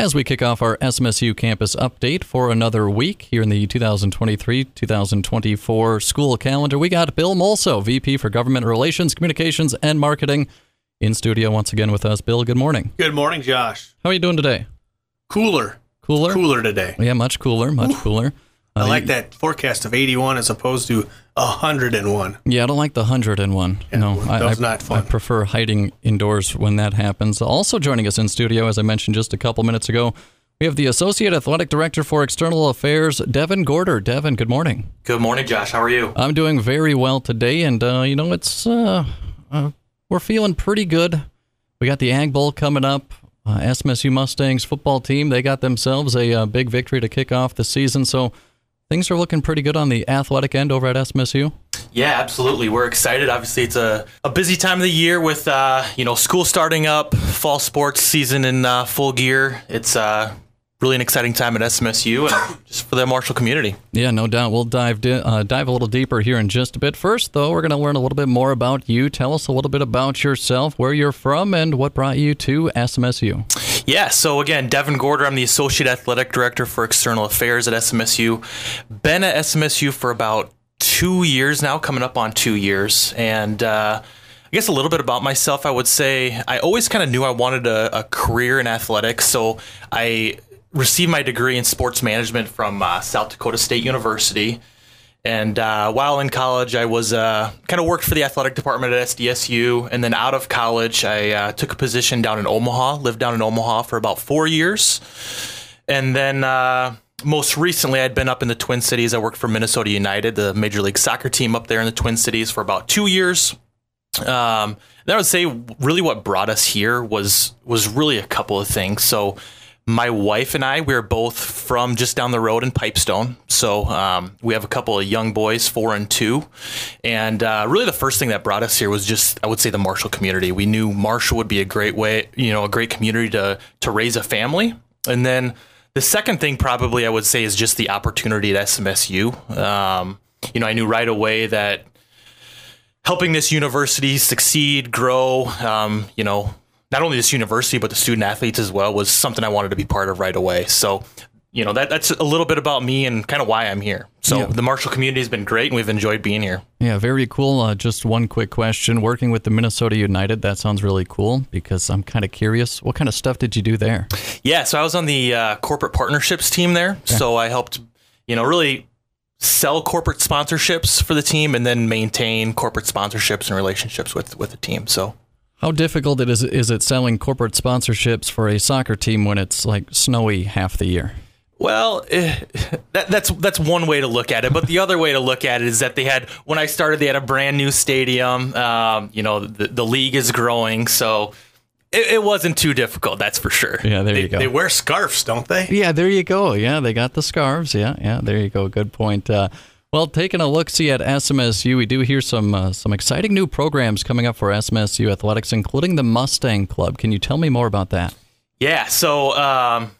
as we kick off our SMSU campus update for another week here in the 2023 2024 school calendar. We got Bill Molso, VP for Government Relations, Communications, and Marketing, in studio once again with us. Bill, good morning. Good morning, Josh. How are you doing today? Cooler. Cooler? Cooler today. Yeah, much cooler, much cooler. I like that forecast of 81 as opposed to 101. Yeah, I don't like the 101. no, well, I, that was I, not fun. I prefer hiding indoors when that happens. Also joining us in studio, as I mentioned just a couple minutes ago, we have the Associate Athletic Director for External Affairs, Devin Gorter. Devin, good morning. Good morning, Josh. How are you? I'm doing very well today, and uh, you know it's uh, uh, we're feeling pretty good. We got the Ag Bowl coming up. Uh, SMSU Mustangs football team they got themselves a uh, big victory to kick off the season, so things are looking pretty good on the athletic end over at SMSU. Yeah, absolutely. We're excited. Obviously, it's a, a busy time of the year with uh, you know school starting up, fall sports season in uh, full gear. It's uh, really an exciting time at SMSU and just for the Marshall community. Yeah, no doubt. We'll dive di- uh, dive a little deeper here in just a bit. First, though, we're going to learn a little bit more about you. Tell us a little bit about yourself, where you're from, and what brought you to SMSU. Yeah, so again, Devin Gorter, I'm the Associate Athletic Director for External Affairs at SMSU. Been at SMSU for about two years now, coming up on two years. And uh, I guess a little bit about myself, I would say I always kind of knew I wanted a, a career in athletics. So I received my degree in sports management from uh, South Dakota State University. And uh, while in college, I was uh, kind of worked for the athletic department at SDSU. And then out of college, I uh, took a position down in Omaha, lived down in Omaha for about four years. And then uh, most recently, I'd been up in the Twin Cities. I worked for Minnesota United, the Major League Soccer team up there in the Twin Cities for about two years. Um, then I would say really what brought us here was was really a couple of things. So my wife and I, we are both from just down the road in Pipestone. So um, we have a couple of young boys, four and two. And uh, really, the first thing that brought us here was just, I would say, the Marshall community. We knew Marshall would be a great way, you know, a great community to to raise a family. And then the second thing, probably, I would say, is just the opportunity at SMSU. Um, you know, I knew right away that helping this university succeed, grow, um, you know, not only this university but the student athletes as well was something I wanted to be part of right away. So, you know, that that's a little bit about me and kind of why I'm here. So, Yeah. the Marshall community has been great and we've enjoyed being here. Yeah, very cool. Uh, just one quick question. Working with the Minnesota United, that sounds really cool because I'm kind of curious. What kind of stuff did you do there? Yeah, so I was on the uh, corporate partnerships team there. So I helped, you know, really sell corporate sponsorships for the team and then maintain corporate sponsorships and relationships with with the team. So How difficult it is is it selling corporate sponsorships for a soccer team when it's like snowy half the year? Well, eh, that, that's that's one way to look at it, but the other way to look at it is that they had when I started, they had a brand new stadium. Um, you know, the, the league is growing, so it, it wasn't too difficult. That's for sure. Yeah, there They, you go. they wear scarves, don't they? Yeah, there you go. Yeah, they got the scarves. Yeah, yeah, there you go. Good point. Uh, well, taking a look see at SMSU, we do hear some uh, some exciting new programs coming up for SMSU athletics, including the Mustang Club. Can you tell me more about that? Yeah. So um,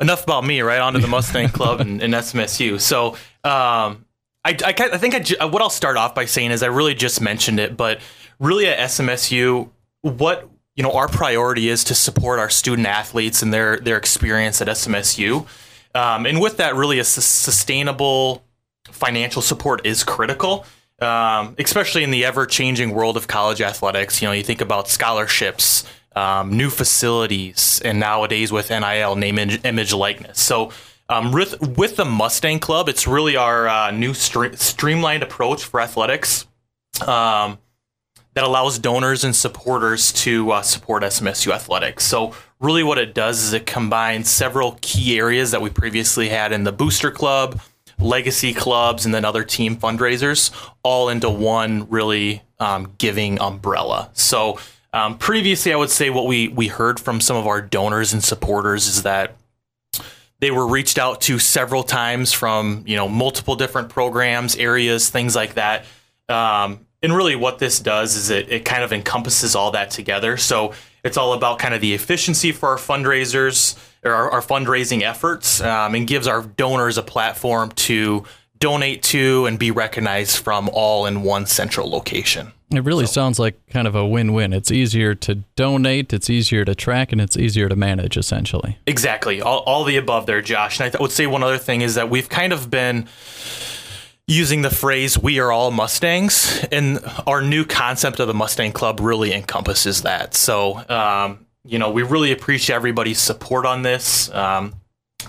enough about me, right? On to the Mustang Club and, and SMSU. So um, I, I, I think I, ju- what I'll start off by saying is I really just mentioned it, but really at SMSU, what you know, our priority is to support our student athletes and their their experience at SMSU, um, and with that, really a sus- sustainable financial support is critical. Um, especially in the ever changing world of college athletics. You know, you think about scholarships, um, new facilities, and nowadays with NIL, name, image, likeness. So, um, with, with the Mustang Club, it's really our uh, new stre- streamlined approach for athletics um, that allows donors and supporters to uh, support SMSU athletics. So, really, what it does is it combines several key areas that we previously had in the Booster Club, legacy clubs, and then other team fundraisers all into one really um, giving umbrella. So, um, previously, I would say what we we heard from some of our donors and supporters is that they were reached out to several times from you know multiple different programs, areas, things like that. Um, and really, what this does is it it kind of encompasses all that together. So it's all about kind of the efficiency for our fundraisers or our, our fundraising efforts, um, and gives our donors a platform to donate to and be recognized from all in one central location. It really sounds like kind of a win-win. It's easier to donate, it's easier to track, and it's easier to manage. Essentially, Exactly. All, all the above there, Josh. And I th- would say one other thing is that we've kind of been using the phrase "we are all Mustangs," and our new concept of the Mustang Club really encompasses that. So, um, you know, we really appreciate everybody's support on this. Um,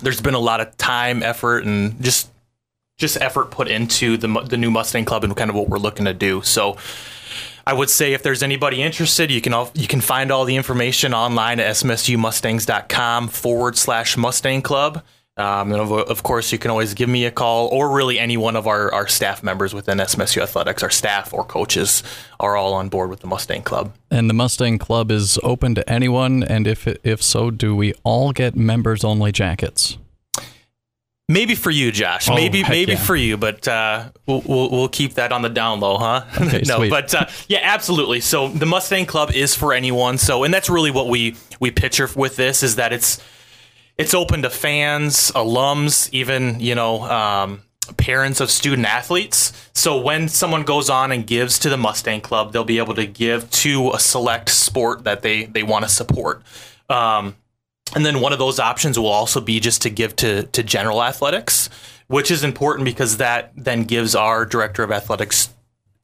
there's been a lot of time, effort, and just just effort put into the the new Mustang Club and kind of what we're looking to do. So. I would say if there's anybody interested, you can all, you can find all the information online at smsumustangs.com forward slash Mustang Club. Um, and of, of course, you can always give me a call or really any one of our, our staff members within SMSU Athletics, our staff or coaches are all on board with the Mustang Club. and the Mustang Club is open to anyone. And if if so, do we all get members-only jackets? Maybe for you, Josh. Oh, maybe maybe yeah. for you, but uh, we'll, we'll we'll keep that on the down low, huh? Okay, no, sweet. but uh, yeah, absolutely. So the Mustang Club is for anyone. So and that's really what we we picture with this is that it's it's open to fans, alums, even you know um, parents of student athletes. So when someone goes on and gives to the Mustang Club, they'll be able to give to a select sport that they they want to support. Um, and then one of those options will also be just to give to to general athletics, which is important because that then gives our director of athletics,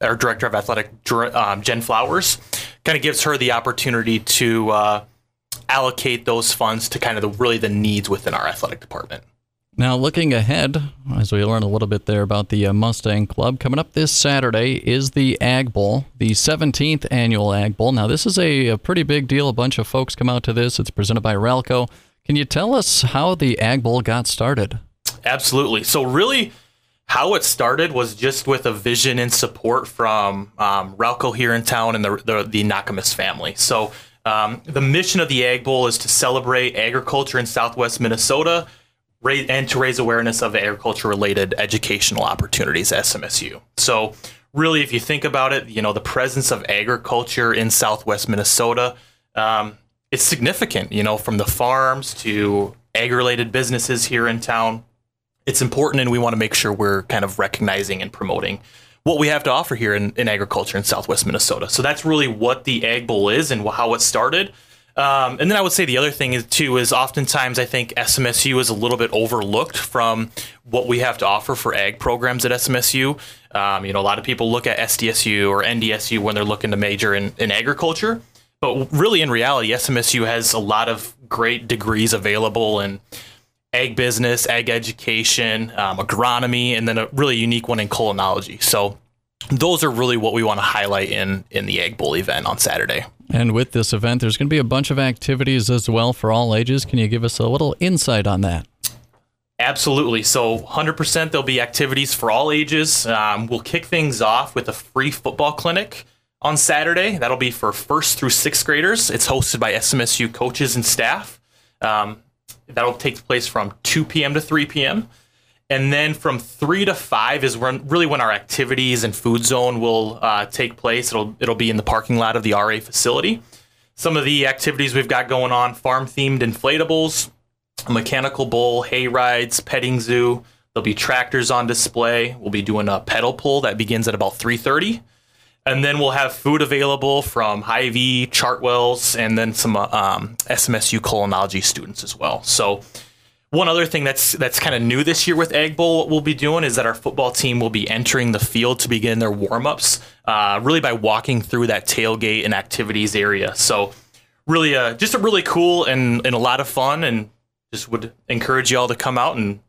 our director of athletic, um, Jen Flowers, kind of gives her the opportunity to uh, allocate those funds to kind of the really the needs within our athletic department. Now, looking ahead, as we learn a little bit there about the uh, Mustang Club, coming up this Saturday is the Ag Bowl, the 17th annual Ag Bowl. Now, this is a, a pretty big deal. A bunch of folks come out to this. It's presented by Ralco. Can you tell us how the Ag Bowl got started? Absolutely. So really, how it started was just with a vision and support from um, Ralco here in town and the the, the Nakamis family. So um, the mission of the Ag Bowl is to celebrate agriculture in Southwest Minnesota. And to raise awareness of agriculture-related educational opportunities at SMSU. So, really, if you think about it, you know the presence of agriculture in Southwest Minnesota, um, it's significant. You know, from the farms to ag-related businesses here in town it's important and we want to make sure we're kind of recognizing and promoting what we have to offer here in, in agriculture in southwest minnesota. So that's really what the ag bowl is and how it started. Um, and then i would say the other thing is too is oftentimes i think smsu is a little bit overlooked from what we have to offer for ag programs at smsu um, you know a lot of people look at sdsu or ndsu when they're looking to major in, in agriculture. But really in reality smsu has a lot of great degrees available and ag business, ag education, um, agronomy, and then a really unique one in culinology. So those are really what we want to highlight in in the Ag Bowl event on Saturday. And with this event, there's going to be a bunch of activities as well for all ages. Can you give us a little insight on that? Absolutely. So 100% there'll be activities for all ages. Um, we'll kick things off with a free football clinic on Saturday. That'll be for first through sixth graders. It's hosted by SMSU coaches and staff. Um, that'll take place from 2 p.m. to 3 p.m. And then from 3 to 5 is when, really when our activities and food zone will uh, take place. It'll, it'll be in the parking lot of the RA facility. Some of the activities we've got going on farm themed inflatables, mechanical bull, hay rides, petting zoo. There'll be tractors on display. We'll be doing a pedal pull that begins at about 3:30, and then we'll have food available from Hy-Vee, Chartwells, and then some uh, um, SMSU culinology students as well. So. One other thing that's that's kind of new this year with Ag Bowl, what we'll be doing is that our football team will be entering the field to begin their warm-ups, uh, really by walking through that tailgate and activities area. So, really, uh, just a really cool and, and a lot of fun, and just would encourage you all to come out and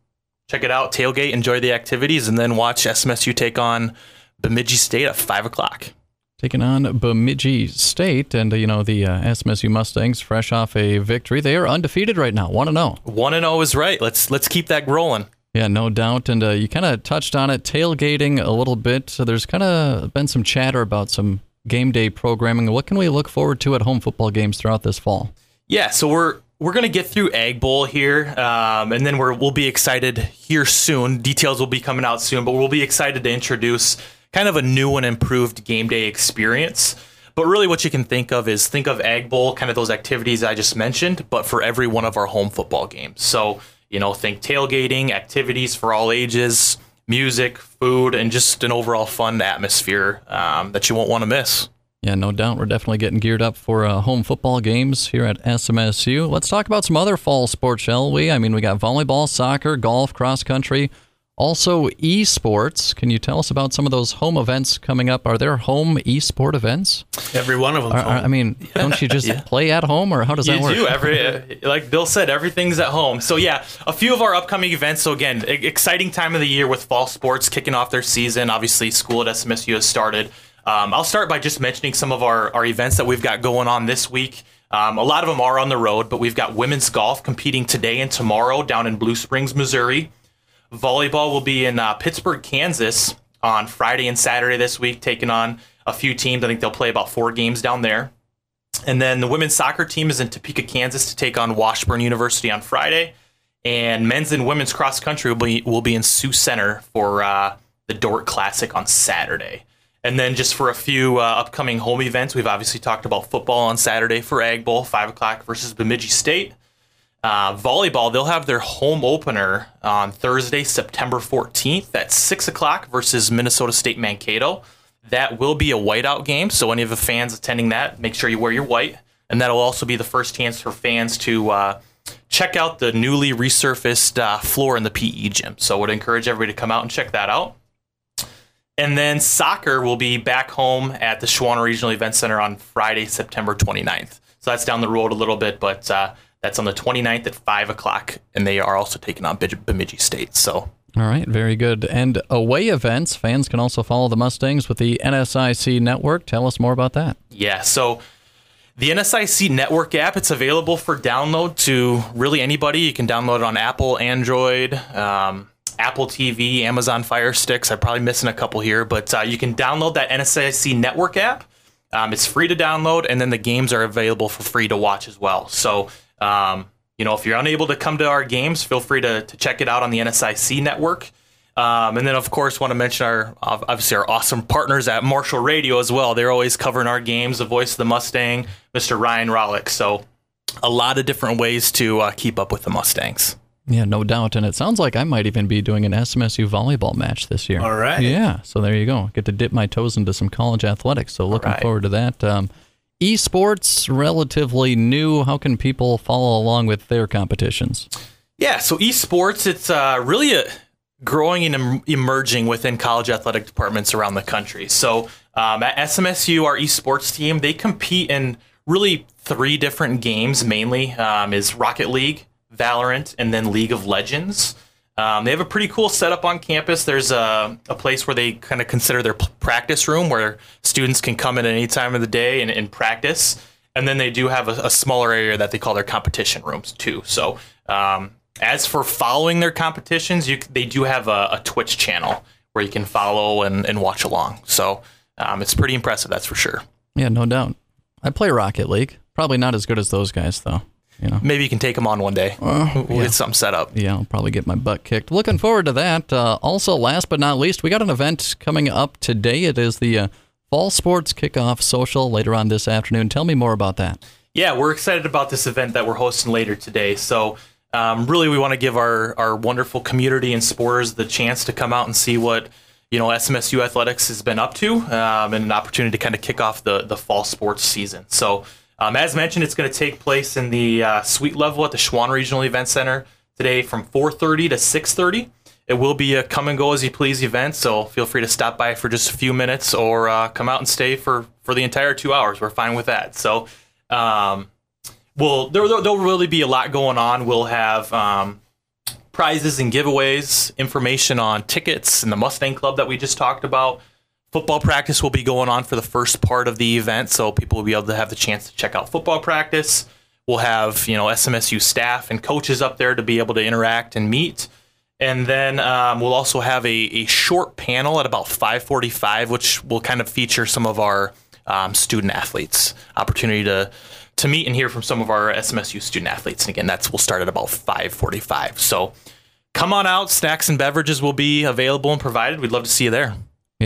check it out, tailgate, enjoy the activities, and then watch SMSU take on Bemidji State at five o'clock. Taking on Bemidji State, and uh, you know the uh, SMSU Mustangs, fresh off a victory, they are undefeated right now, one to zero. One and zero is right. Let's let's keep that rolling. Yeah, no doubt. And uh, you kind of touched on it, tailgating a little bit. So there's kind of been some chatter about some game day programming. What can we look forward to at home football games throughout this fall? Yeah, so we're we're gonna get through Ag Bowl here, um, and then we're we'll be excited here soon. Details will be coming out soon, but we'll be excited to introduce kind of a new and improved game day experience. But really, what you can think of is think of Ag Bowl, kind of those activities I just mentioned, but for every one of our home football games. So you know, think tailgating, activities for all ages, music, food, and just an overall fun atmosphere um, that you won't want to miss. Yeah, no doubt. We're definitely getting geared up for uh, home football games here at SMSU. Let's talk about some other fall sports, shall we? I mean, we got volleyball, soccer, golf, cross country, also esports. Can you tell us about some of those home events coming up? Are there home esport events? Every one of them. I mean, don't you just play at home, or how does that work? you do every uh, like Bill said, everything's at home. So yeah, a few of our upcoming events. So again, exciting time of the year with fall sports kicking off their season. Obviously, school at SMSU has started. Um, I'll start by just mentioning some of our, our events that we've got going on this week. Um, a lot of them are on the road, but we've got women's golf competing today and tomorrow down in Blue Springs, Missouri. Volleyball will be in uh, Pittsburgh, Kansas on Friday and Saturday this week, taking on a few teams. I think they'll play about four games down there. And then the women's soccer team is in Topeka, Kansas to take on Washburn University on Friday. And men's and women's cross country will be, will be in Sioux Center for uh, the Dordt Classic on Saturday. And then just for a few uh, upcoming home events, we've obviously talked about football on Saturday for Ag Bowl, 5 o'clock versus Bemidji State. Uh, volleyball, they'll have their home opener on Thursday, September 14th at 6 o'clock versus Minnesota State Mankato. That will be a whiteout game, so any of the fans attending that, make sure you wear your white. And that'll also be the first chance for fans to uh, check out the newly resurfaced uh, floor in the PE gym. So I would encourage everybody to come out and check that out. And then soccer will be back home at the Schwan Regional Event Center on Friday, September 29th. So that's down the road a little bit, but uh, that's on the 29th at 5 o'clock. And they are also taking on Bemidji State. So All right, very good. And away events, fans can also follow the Mustangs with the NSIC network. Tell us more about that. Yeah, so the NSIC network app, it's available for download to really anybody. You can download it on Apple, Android, um, Apple TV, Amazon Fire Sticks. I'm probably missing a couple here, but uh, you can download that NSIC network app. Um, it's free to download, and then the games are available for free to watch as well. So, um, you know, if you're unable to come to our games, feel free to, to check it out on the NSIC network. Um, and then, of course, want to mention our obviously our awesome partners at Marshall Radio as well. They're always covering our games. The voice of the Mustang, Mr. Ryan Rollick. So, a lot of different ways to uh, keep up with the Mustangs. Yeah, no doubt. And it sounds like I might even be doing an SMSU volleyball match this year. All right. Yeah, so there you go. Get to dip my toes into some college athletics. So looking right. forward to that. Um, esports, relatively new. How can people follow along with their competitions? Yeah, so esports, it's uh, really a, growing and emerging within college athletic departments around the country. So um, at SMSU, our esports team, they compete in really three different games mainly um, is Rocket League, Valorant, and then League of Legends. Um, they have a pretty cool setup on campus. There's a, a place where they kind of consider their p- practice room where students can come in at any time of the day and, and practice. And then they do have a, a smaller area that they call their competition rooms too. So um, as for following their competitions, you, they do have a, a Twitch channel where you can follow and, and watch along. So um, it's pretty impressive, that's for sure. Yeah, no doubt. I play Rocket League. Probably not as good as those guys, though. You know. Maybe you can take them on one day. we'll get some set up. Yeah, I'll probably get my butt kicked. Looking forward to that. Uh, also, last but not least, we got an event coming up today. It is the uh, Fall Sports Kickoff Social later on this afternoon. Tell me more about that. Yeah, we're excited about this event that we're hosting later today. So, um, really, we want to give our, our wonderful community and sporters the chance to come out and see what you know SMSU athletics has been up to, um, and an opportunity to kind of kick off the the fall sports season. So, um, as mentioned, it's going to take place in the uh, suite level at the Schwan Regional Event Center today from 4:30 to 6:30. It will be a come and go as you please event, so feel free to stop by for just a few minutes or uh, come out and stay for for the entire two hours. We're fine with that. So. Um, well, there, there'll really be a lot going on. We'll have um, prizes and giveaways, information on tickets and the Mustang Club that we just talked about. Football practice will be going on for the first part of the event, so people will be able to have the chance to check out football practice. We'll have you know SMSU staff and coaches up there to be able to interact and meet. And then um, we'll also have a, a short panel at about 5:45, which will kind of feature some of our um, student athletes. Opportunity to to meet and hear from some of our SMSU student athletes. And again, that's we'll start at about 5:45. So come on out. Snacks and beverages will be available and provided. We'd love to see you there.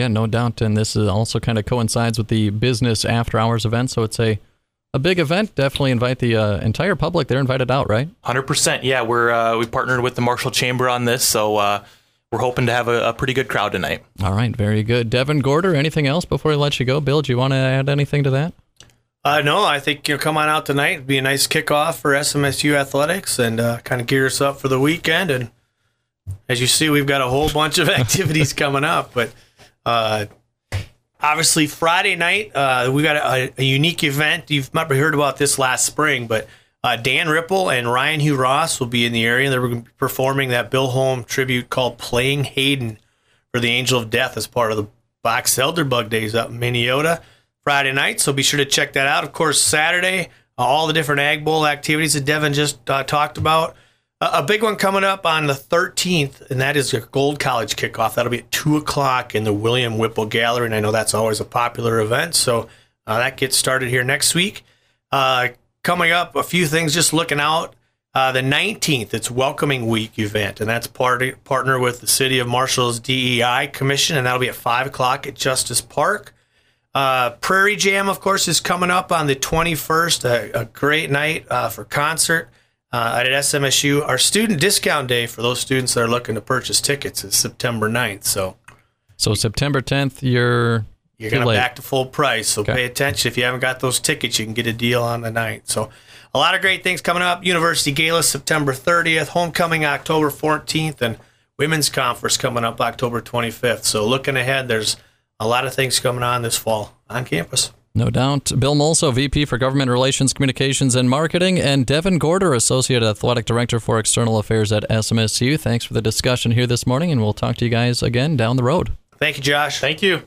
Yeah, no doubt. And this is also kind of coincides with the business after hours event. So it's a, a big event. Definitely invite the uh, entire public. They're invited out, right? Hundred percent. Yeah, we're uh, we partnered with the Marshall Chamber on this, so uh, we're hoping to have a, a pretty good crowd tonight. All right, very good. Devin Gorter, anything else before I let you go? Bill, do you want to add anything to that? Uh, no, I think you know, come on out tonight. It'd be a nice kickoff for SMSU athletics and uh, kind of gear us up for the weekend. And as you see, we've got a whole bunch of activities coming up. But uh, obviously, Friday night uh, we got a, a, unique event. You've probably heard about this last spring, but uh, Dan Ripple and Ryan Hugh Ross will be in the area. And They're going to be performing that Bill Holm tribute called "Playing Haydn" for the Angel of Death as part of the Box Elderbug Days up in Minneota. Friday night. So be sure to check that out. Of course, Saturday, uh, all the different Ag Bowl activities that Devin just uh, talked about. A big one coming up on the 13th, and that is a Gold College kickoff. That'll be at 2 o'clock in the William Whipple Gallery, and I know that's always a popular event. So uh, that gets started here next week. Uh, coming up, a few things just looking out. Uh, the 19th, it's Welcoming Week event, and that's party, partner with the City of Marshall's DEI Commission, and that'll be at 5 o'clock at Justice Park. Uh, Prairie Jam, of course, is coming up on the 21st. A, a great night uh, for concert uh, at SMSU. Our student discount day for those students that are looking to purchase tickets is September 9th. So, so September 10th, you're you're going to back to full price. So okay. pay attention. If you haven't got those tickets, you can get a deal on the 9th. So a lot of great things coming up. University Gala September 30th, homecoming October 14th, and women's conference coming up October 25th. So looking ahead, there's a lot of things coming on this fall on campus. No doubt. Bill Molso, VP for Government Relations, Communications, and Marketing, and Devin Gorter, Associate Athletic Director for External Affairs at SMSU. Thanks for the discussion here this morning, and we'll talk to you guys again down the road. Thank you, Josh. Thank you.